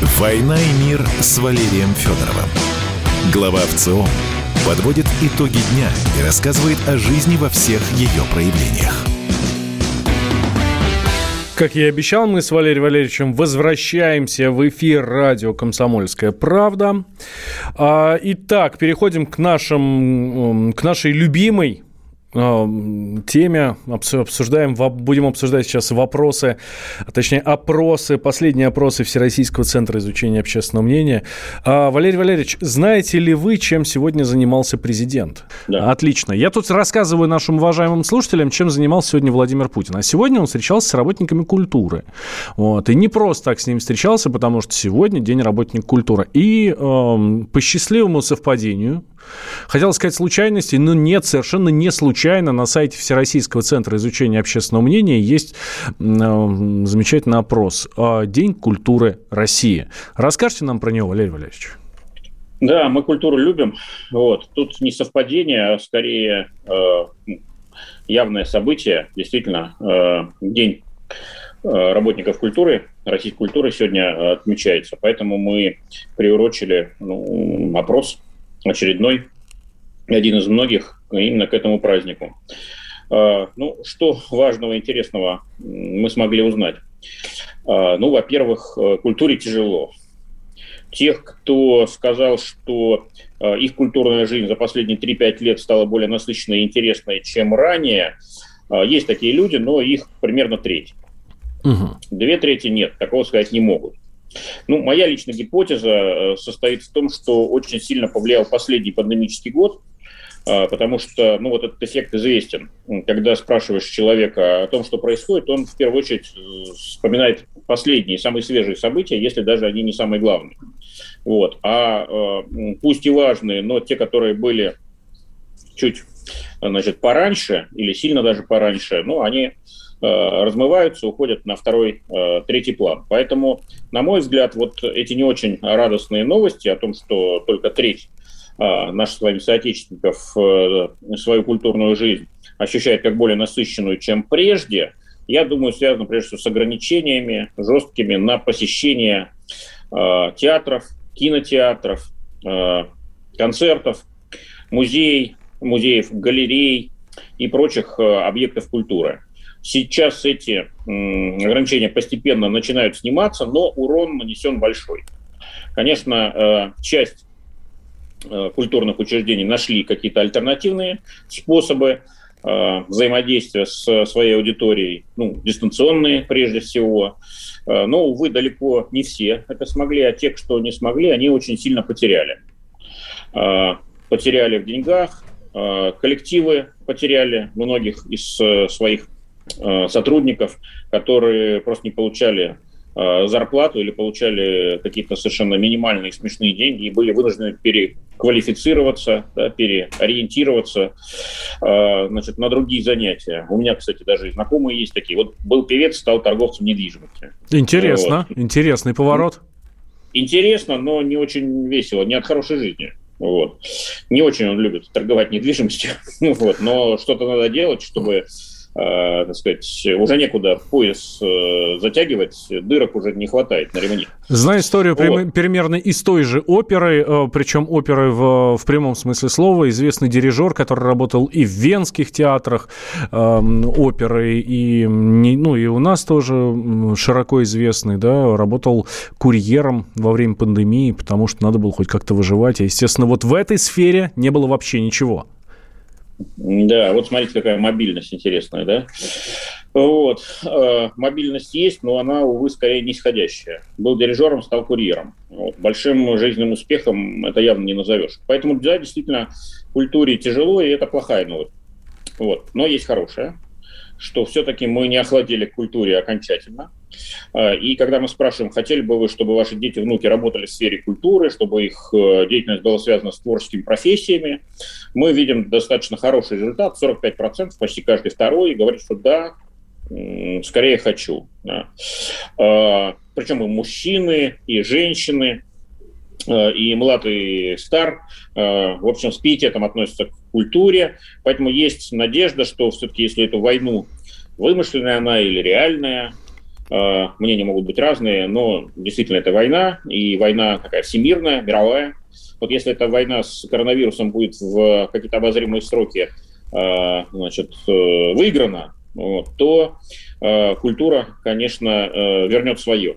«Война и мир» с Валерием Федоровым. Глава ВЦО подводит итоги дня и рассказывает о жизни во всех ее проявлениях. Как я и обещал, мы с Валерием Валерьевичем возвращаемся в эфир радио «Комсомольская правда». А, итак, переходим к, нашим, к нашей любимой теме. Обсуждаем, будем обсуждать сейчас вопросы, а точнее опросы, последние опросы Всероссийского центра изучения общественного мнения. А, Валерий Валерьевич, знаете ли вы, чем сегодня занимался президент? Да. Отлично. Я тут рассказываю нашим уважаемым слушателям, чем занимался сегодня Владимир Путин. А сегодня он встречался с работниками культуры. Вот. И не просто так с ними встречался, потому что сегодня День работника культуры. И э, по счастливому совпадению, хотел сказать случайности, но нет, совершенно не случайно на сайте Всероссийского центра изучения общественного мнения есть э, замечательный опрос «День культуры России». Расскажите нам про него, Валерий Валерьевич. Да, мы культуру любим. Вот. Тут не совпадение, а скорее э, явное событие. Действительно, э, День э, работников культуры, российской культуры сегодня отмечается. Поэтому мы приурочили ну, опрос очередной, один из многих, именно к этому празднику. А, ну, что важного, интересного мы смогли узнать? А, ну, во-первых, э, культуре тяжело. Тех, кто сказал, что а, их культурная жизнь за последние 3-5 лет стала более насыщенной и интересной, чем ранее, есть такие люди, но их примерно треть. Угу. Две трети нет, такого сказать не могут. Ну, моя личная гипотеза э, состоит в том, что очень сильно повлиял последний пандемический год а, потому что, ну, вот этот эффект известен. Когда спрашиваешь человека о том, что происходит, он в первую очередь э, вспоминает последние, самые свежие события, если даже они не самые главные. Вот. А э, пусть и важные, но те, которые были чуть значит, пораньше или сильно даже пораньше, ну, они э, размываются, уходят на второй, третий план. Поэтому, на мой взгляд, вот эти не очень радостные новости о том, что только треть а, наших с вами соотечественников э, свою культурную жизнь ощущает как более насыщенную, чем прежде, я думаю, связано прежде всего с ограничениями жесткими на посещение э, театров, кинотеатров, э, концертов, музей, музеев, галерей и прочих объектов культуры. Сейчас эти ограничения постепенно начинают сниматься, но урон нанесен большой. Конечно, часть Э, культурных учреждений нашли какие-то альтернативные способы э, взаимодействия с своей аудиторией, ну, дистанционные прежде всего. Э, но, увы, далеко не все это смогли, а те, кто не смогли, они очень сильно потеряли. Потеряли в деньгах, коллективы потеряли многих из своих сотрудников, которые просто не получали Э, зарплату или получали какие-то совершенно минимальные смешные деньги и были вынуждены переквалифицироваться, да, переориентироваться э, значит, на другие занятия. У меня, кстати, даже знакомые есть такие. Вот был певец, стал торговцем недвижимости. Интересно, вот. интересный поворот. Интересно, но не очень весело, не от хорошей жизни. Вот. Не очень он любит торговать недвижимостью, вот, но что-то надо делать, чтобы э, так сказать, уже некуда пояс э, затягивать, дырок уже не хватает на ремне. Знаю историю вот. примерно из той же оперы, э, причем оперы в, в прямом смысле слова, известный дирижер, который работал и в венских театрах э, оперы, и, ну, и у нас тоже широко известный, да, работал курьером во время пандемии, потому что надо было хоть как-то выживать. И, естественно, вот в этой сфере не было вообще ничего. Да, вот смотрите, какая мобильность интересная, да? Вот. Э, мобильность есть, но она, увы, скорее нисходящая. Был дирижером, стал курьером. Вот. Большим жизненным успехом это явно не назовешь. Поэтому, да, действительно, культуре тяжело, и это плохая новость. Вот. Но есть хорошее, что все-таки мы не охладили к культуре окончательно. А, и когда мы спрашиваем, хотели бы вы, чтобы ваши дети, внуки работали в сфере культуры, чтобы их э, деятельность была связана с творческими профессиями, мы видим достаточно хороший результат, 45%, почти каждый второй, говорит, что да, скорее хочу. Да. А, Причем и мужчины, и женщины, э, и младый, и стар, э, в общем, с пиететом относятся к культуре, поэтому есть надежда, что все-таки если эту войну, вымышленная она или реальная, э, мнения могут быть разные, но действительно это война, и война такая всемирная, мировая. Вот если эта война с коронавирусом будет в какие-то обозримые сроки значит, выиграна, вот, то э, культура, конечно, э, вернет свое.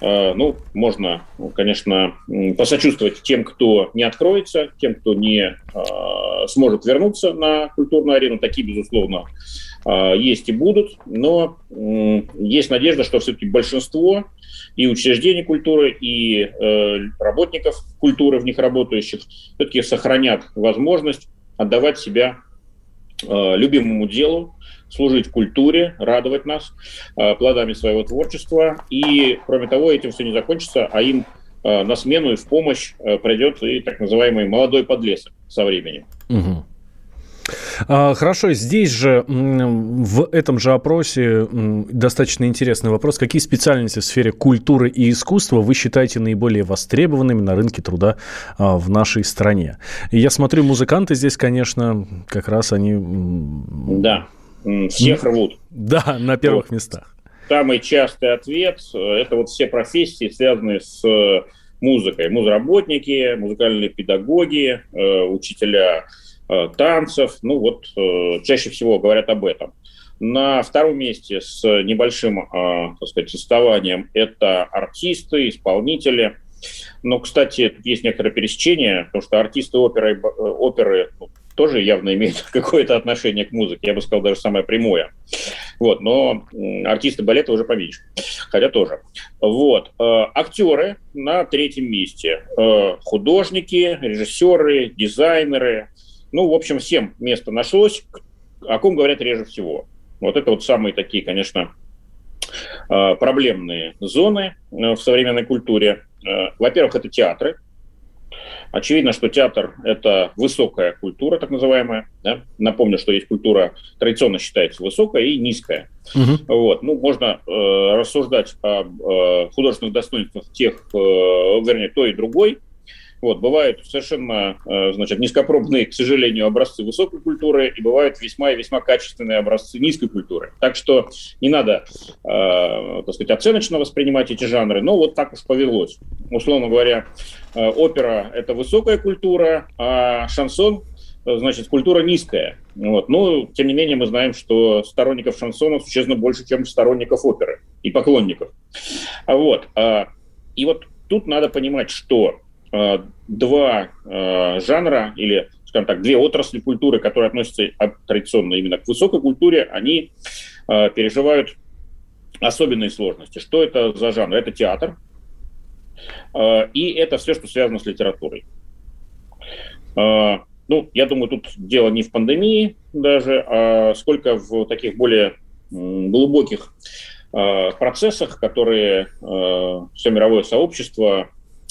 Э, ну, можно, конечно, посочувствовать тем, кто не откроется, тем, кто не э, сможет вернуться на культурную арену. Такие, безусловно, э, есть и будут, но есть надежда, что все-таки большинство и учреждений культуры, и работников культуры, в них работающих, все-таки сохранят возможность отдавать себя любимому делу, служить культуре, радовать нас э, плодами своего творчества. И, кроме того, этим все не закончится, а им э, на смену и в помощь э, придет и так называемый молодой подлесок со временем. Угу. Хорошо, здесь же в этом же опросе достаточно интересный вопрос. Какие специальности в сфере культуры и искусства вы считаете наиболее востребованными на рынке труда а, в нашей стране? Я смотрю, музыканты здесь, конечно, как раз они... Да, всех рвут. Да, на первых вот. местах. Самый частый ответ – это вот все профессии, связанные с э, музыкой. Музработники, музыкальные педагоги, э, учителя э, танцев. Ну вот чаще всего говорят об этом. На втором месте с небольшим, так сказать, составанием это артисты, исполнители. Но, кстати, тут есть некоторое пересечение, потому что артисты оперы, оперы ну, тоже явно имеет какое-то отношение к музыке, я бы сказал, даже самое прямое. Вот, но артисты балета уже поменьше, хотя тоже. Вот, э, актеры на третьем месте, э, художники, режиссеры, дизайнеры, ну, в общем, всем место нашлось, о ком говорят реже всего. Вот это вот самые такие, конечно, э, проблемные зоны в современной культуре. Во-первых, это театры, Очевидно, что театр – это высокая культура, так называемая. Да? Напомню, что есть культура, традиционно считается высокая и низкая. Угу. Вот. Ну, можно э, рассуждать об э, художественных достоинствах тех, э, вернее, той и другой. Вот, бывают совершенно, э, значит, низкопробные, к сожалению, образцы высокой культуры, и бывают весьма и весьма качественные образцы низкой культуры. Так что не надо, э, так сказать, оценочно воспринимать эти жанры, но вот так уж повелось. Условно говоря, э, опера – это высокая культура, а шансон значит, культура низкая. Вот. Но, тем не менее, мы знаем, что сторонников шансона существенно больше, чем сторонников оперы и поклонников. Вот. И вот тут надо понимать, что Э, два жанра или, скажем так, две отрасли культуры, которые относятся традиционно именно к высокой культуре, они переживают особенные сложности. Что это за жанр? Это театр, и это все, что связано с литературой. Ну, я думаю, тут дело не в пандемии даже, а сколько в таких более глубоких процессах, которые все мировое сообщество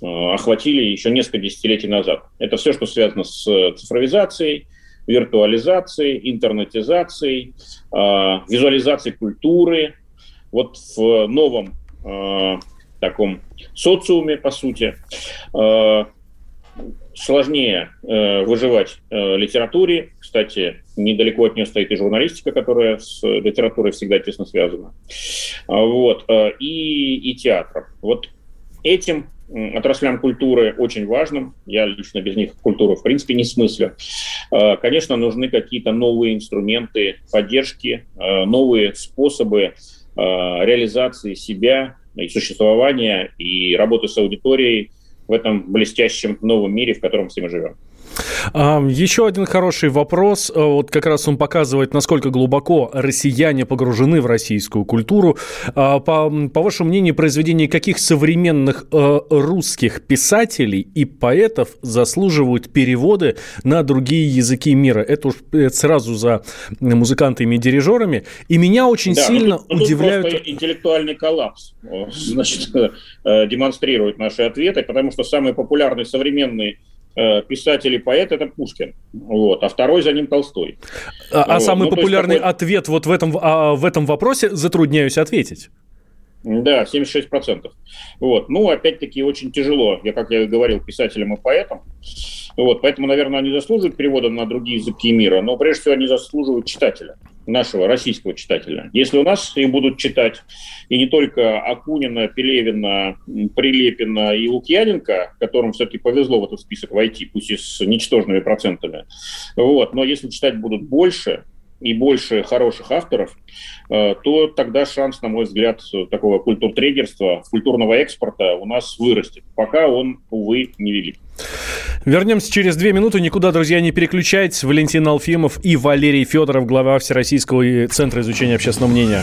Э, охватили еще несколько десятилетий назад. Это все, что связано с цифровизацией, виртуализацией, интернетизацией, э, визуализацией культуры. Вот в новом э, таком социуме, по сути, сложнее выживать литературе. Кстати, недалеко от нее стоит и журналистика, которая с литературой всегда тесно связана. Вот. И, и театром. Вот этим отраслям культуры очень важным. Я лично без них культуру в принципе не смыслю. А, конечно, нужны какие-то новые инструменты поддержки, а, новые способы а, реализации себя и существования, и работы с аудиторией в этом блестящем новом мире, в котором все мы живем. Еще один хороший вопрос. Э, вот как раз он показывает, насколько глубоко россияне погружены в российскую культуру. А, по, по вашему мнению, произведения каких современных э, русских писателей и поэтов заслуживают переводы на другие языки мира? Это уж сразу за музыкантами и дирижерами. И меня очень да, сильно ну, удивляют... интеллектуальный коллапс значит, э, демонстрирует наши ответы, потому что самый популярный современный писатель и поэт – это Пушкин, вот, а второй за ним Толстой. А, а вот. самый ну, популярный такой... ответ вот в этом, а, в этом вопросе затрудняюсь ответить. Да, 76%. Вот. Ну, опять-таки, очень тяжело, я, как я и говорил, писателям и поэтам. Вот, поэтому, наверное, они заслуживают перевода на другие языки мира, но прежде всего они заслуживают читателя, нашего российского читателя. Если у нас их будут читать и не только Акунина, Пелевина, Прилепина и Лукьяненко, которым все-таки повезло в этот список войти, пусть и с ничтожными процентами, вот, но если читать будут больше, и больше хороших авторов, э, то тогда шанс, на мой взгляд, такого культуртрегерства, культурного экспорта у нас вырастет. Пока он, увы, невелик. Вернемся через две минуты. Никуда, друзья, не переключайтесь. Валентин Алфимов и Валерий Федоров, глава Всероссийского центра изучения общественного мнения.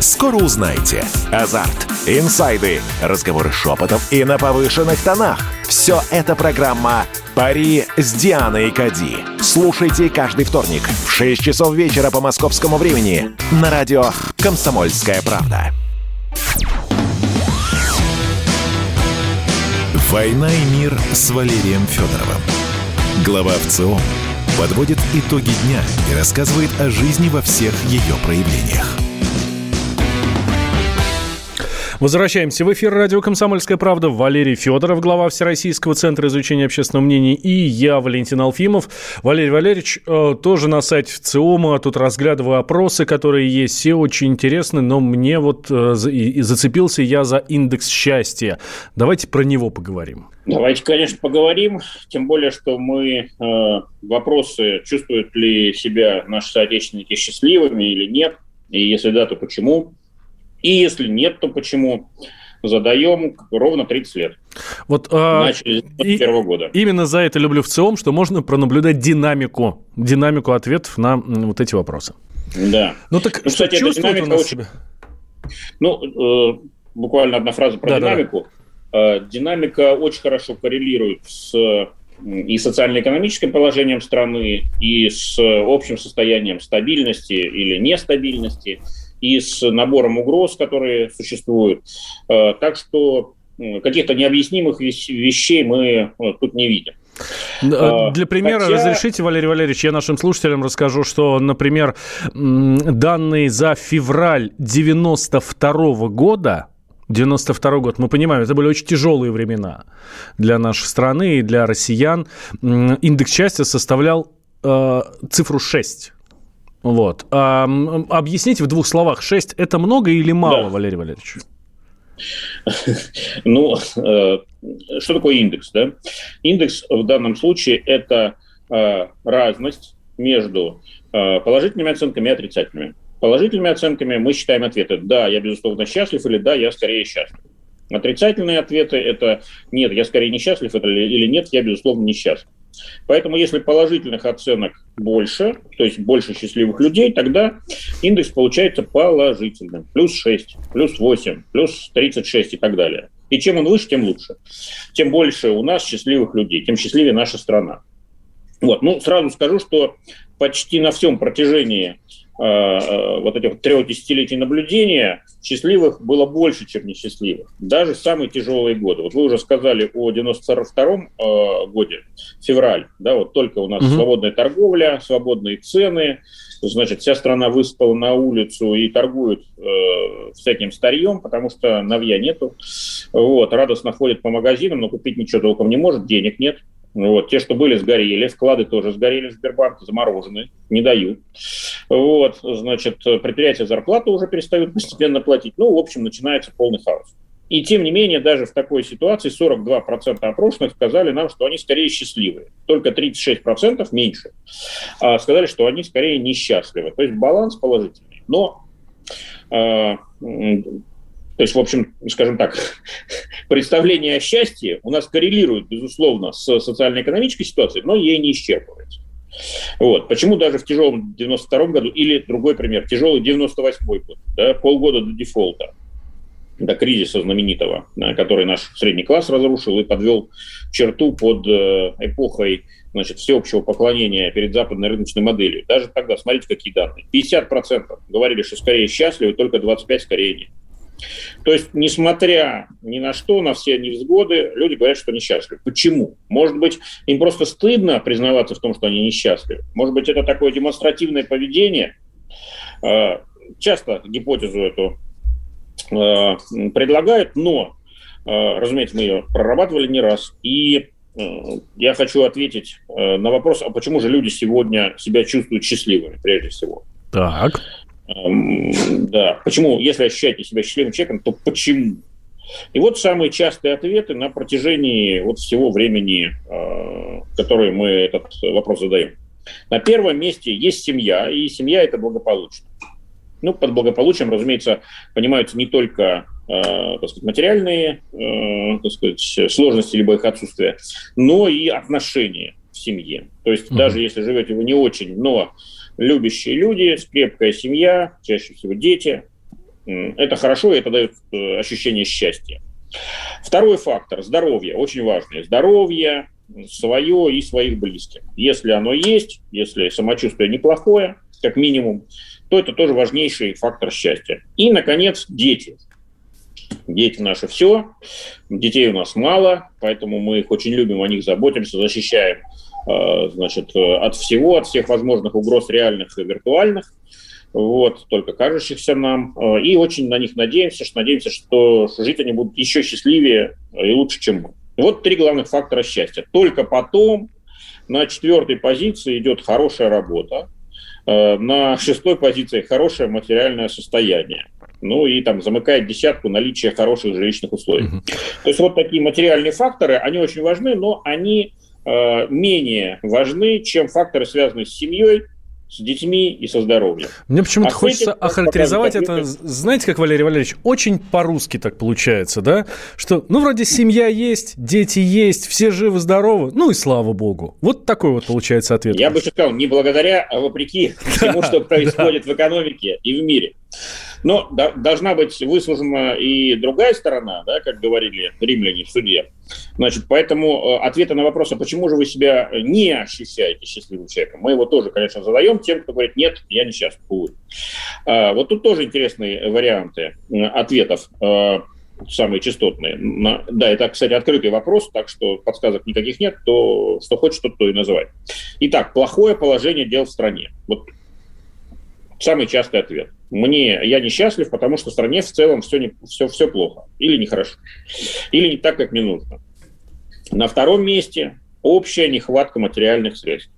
Скоро узнаете. Азарт, инсайды, разговоры шепотов и на повышенных тонах. Все это программа «Пари с Дианой Кади». Слушайте каждый вторник в 6 часов вечера по московскому времени на радио «Комсомольская правда». «Война и мир» с Валерием Федоровым. Глава ВЦО подводит итоги дня и рассказывает о жизни во всех ее проявлениях – Возвращаемся в эфир радио «Комсомольская правда». Валерий Федоров, глава Всероссийского центра изучения общественного мнения, и я, Валентин Алфимов. Валерий Валерьевич, э, тоже на сайте ВЦИОМа, тут разглядываю опросы, которые есть, все очень интересны, но мне вот э, и зацепился я за индекс счастья. Давайте про него поговорим. Давайте, конечно, поговорим, тем более, что мы э, вопросы, чувствуют ли себя наши соотечественники счастливыми или нет, и если да, то почему, и если нет, то почему? Задаем ровно 30 лет. Вот, а, Начали с первого года. Именно за это люблю в ЦИОМ, что можно пронаблюдать динамику, динамику ответов на вот эти вопросы. Да. Ну так ну, что кстати, чувствует он очень... себя? Ну, э, буквально одна фраза про да, динамику. Да. Э, динамика очень хорошо коррелирует с и социально-экономическим положением страны, и с общим состоянием стабильности или нестабильности и с набором угроз, которые существуют. Э, так что каких-то необъяснимых вещей мы э, тут не видим. Для примера, Хотя... разрешите, Валерий Валерьевич, я нашим слушателям расскажу, что, например, данные за февраль 92 года 92 год, мы понимаем, это были очень тяжелые времена для нашей страны и для россиян. Индекс счастья составлял э, цифру 6. Вот. А, объясните в двух словах, 6 – это много или мало, да. Валерий Валерьевич? Ну, э, что такое индекс? Да? Индекс в данном случае – это э, разность между э, положительными оценками и отрицательными. Положительными оценками мы считаем ответы «да, я, безусловно, счастлив» или «да, я скорее счастлив». Отрицательные ответы – это «нет, я скорее несчастлив» или «нет, я, безусловно, несчастлив». Поэтому если положительных оценок больше, то есть больше счастливых людей, тогда индекс получается положительным. Плюс 6, плюс 8, плюс 36 и так далее. И чем он выше, тем лучше. Тем больше у нас счастливых людей, тем счастливее наша страна. Вот. Ну, сразу скажу, что почти на всем протяжении вот этих трех десятилетий наблюдения счастливых было больше, чем несчастливых. Даже в самые тяжелые годы. Вот вы уже сказали о 92-м э, годе, февраль, да, вот только у нас угу. свободная торговля, свободные цены, значит, вся страна выспала на улицу и торгует э, всяким старьем, потому что навья нету. Вот, радостно ходит по магазинам, но купить ничего толком не может, денег нет. Вот. Те, что были, сгорели. Вклады тоже сгорели в Сбербанке, заморожены, не дают. Вот. Значит, предприятия зарплату уже перестают постепенно платить. Ну, в общем, начинается полный хаос. И тем не менее, даже в такой ситуации 42% опрошенных сказали нам, что они скорее счастливы. Только 36% меньше а, сказали, что они скорее несчастливы. То есть баланс положительный. Но а, то есть, в общем, скажем так, представление о счастье у нас коррелирует, безусловно, с социально-экономической ситуацией, но ей не исчерпывается. Вот. Почему даже в тяжелом 92 году, или другой пример, тяжелый 98 год, да, полгода до дефолта, до кризиса знаменитого, который наш средний класс разрушил и подвел черту под э, эпохой значит, всеобщего поклонения перед западной рыночной моделью. Даже тогда, смотрите, какие данные. 50% говорили, что скорее счастливы, только 25% скорее нет. То есть, несмотря ни на что, на все невзгоды, люди говорят, что несчастливы. Почему? Может быть, им просто стыдно признаваться в том, что они несчастливы. Может быть, это такое демонстративное поведение. А, часто гипотезу эту а, предлагают, но, а, разумеется, мы ее прорабатывали не раз. И я хочу ответить на вопрос, а почему же люди сегодня себя чувствуют счастливыми, прежде всего. Так. Да. Почему, если ощущаете себя счастливым человеком, то почему? И вот самые частые ответы на протяжении вот всего времени, э, который мы этот вопрос задаем. На первом месте есть семья, и семья – это благополучно. Ну, под благополучием, разумеется, понимаются не только э, так сказать, материальные э, так сказать, сложности либо их отсутствие, но и отношения в семье. То есть угу. даже если живете вы не очень, но любящие люди, крепкая семья, чаще всего дети. Это хорошо, и это дает э, ощущение счастья. Второй фактор – здоровье, очень важный. Здоровье свое и своих близких. Если оно есть, если самочувствие неплохое, как минимум, то это тоже важнейший фактор счастья. И, наконец, дети. Дети наши все, детей у нас мало, поэтому мы их очень любим, о них заботимся, защищаем значит, э, от всего, от всех возможных угроз реальных и виртуальных, вот, только кажущихся нам. Э, и очень на них надеемся, что надеемся, что жить они будут еще счастливее и лучше, чем мы. Вот три главных фактора счастья. Только потом на четвертой позиции идет хорошая работа, на шестой позиции хорошее материальное состояние. Ну и там замыкает десятку наличие хороших жилищных условий. Угу. То есть вот такие материальные факторы, они очень важны, но они Э, менее важны, чем факторы, связанные с семьей, с детьми и со здоровьем. Мне почему-то а хочется этим, охарактеризовать это, знаете, как Валерий Валерьевич, очень по-русски так получается, да? Что, ну, вроде семья есть, дети есть, все живы-здоровы, ну и слава богу. Вот такой вот получается ответ. Я бы сказал, не благодаря, а вопреки всему, что происходит в экономике и в мире. Но да, должна быть выслужена и другая сторона, да, как говорили римляне в суде. Значит, поэтому э, ответа на вопрос, а почему же вы себя не ощущаете счастливым человеком, мы его тоже, конечно, задаем тем, кто говорит, нет, я не счастлив. А, вот тут тоже интересные варианты э, ответов э, самые частотные. Да, это, кстати, открытый вопрос, так что подсказок никаких нет, то что хочет, тот то и называет. Итак, плохое положение дел в стране. Вот самый частый ответ мне, я несчастлив, потому что в стране в целом все, не, все, все плохо или нехорошо, или не так, как мне нужно. На втором месте общая нехватка материальных средств.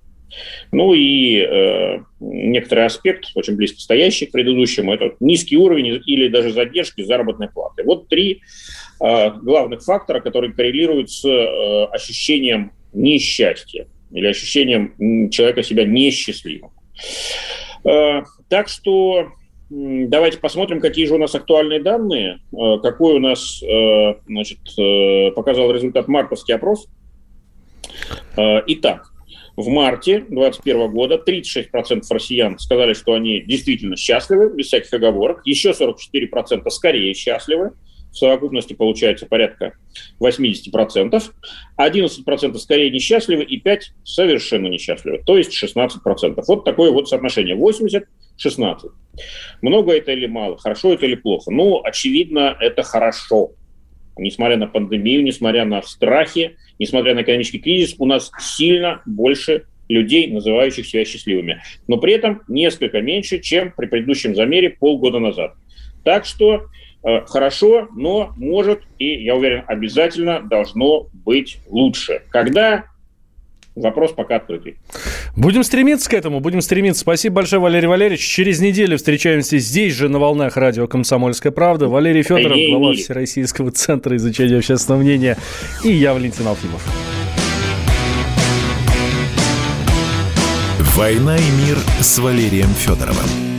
Ну и э, некоторый аспект, очень близко стоящий к предыдущему, это низкий уровень или даже задержки заработной платы. Вот три э, главных фактора, которые коррелируют с э, ощущением несчастья или ощущением человека себя несчастливым. Э, так что Давайте посмотрим, какие же у нас актуальные данные, э, какой у нас э, значит, э, показал результат мартовский опрос. Итак, в марте 2021 года 36% россиян сказали, что они действительно счастливы, без всяких оговорок. Еще 44% скорее счастливы в совокупности получается порядка 80%, 11% скорее несчастливы и 5% совершенно несчастливы, то есть 16%. Вот такое вот соотношение, 80-16. Много это или мало, хорошо это или плохо? Ну, очевидно, это хорошо. Несмотря на пандемию, несмотря на страхи, несмотря на экономический кризис, у нас сильно больше людей, называющих себя счастливыми. Но при этом несколько меньше, чем при предыдущем замере полгода назад. Так что хорошо, но может и, я уверен, обязательно должно быть лучше. Когда вопрос пока открытый. Будем стремиться к этому, будем стремиться. Спасибо большое, Валерий Валерьевич. Через неделю встречаемся здесь же на волнах радио «Комсомольская правда». Валерий Федоров, глава Всероссийского центра изучения общественного мнения. И я, Валентин Алфимов. «Война и мир» с Валерием Федоровым.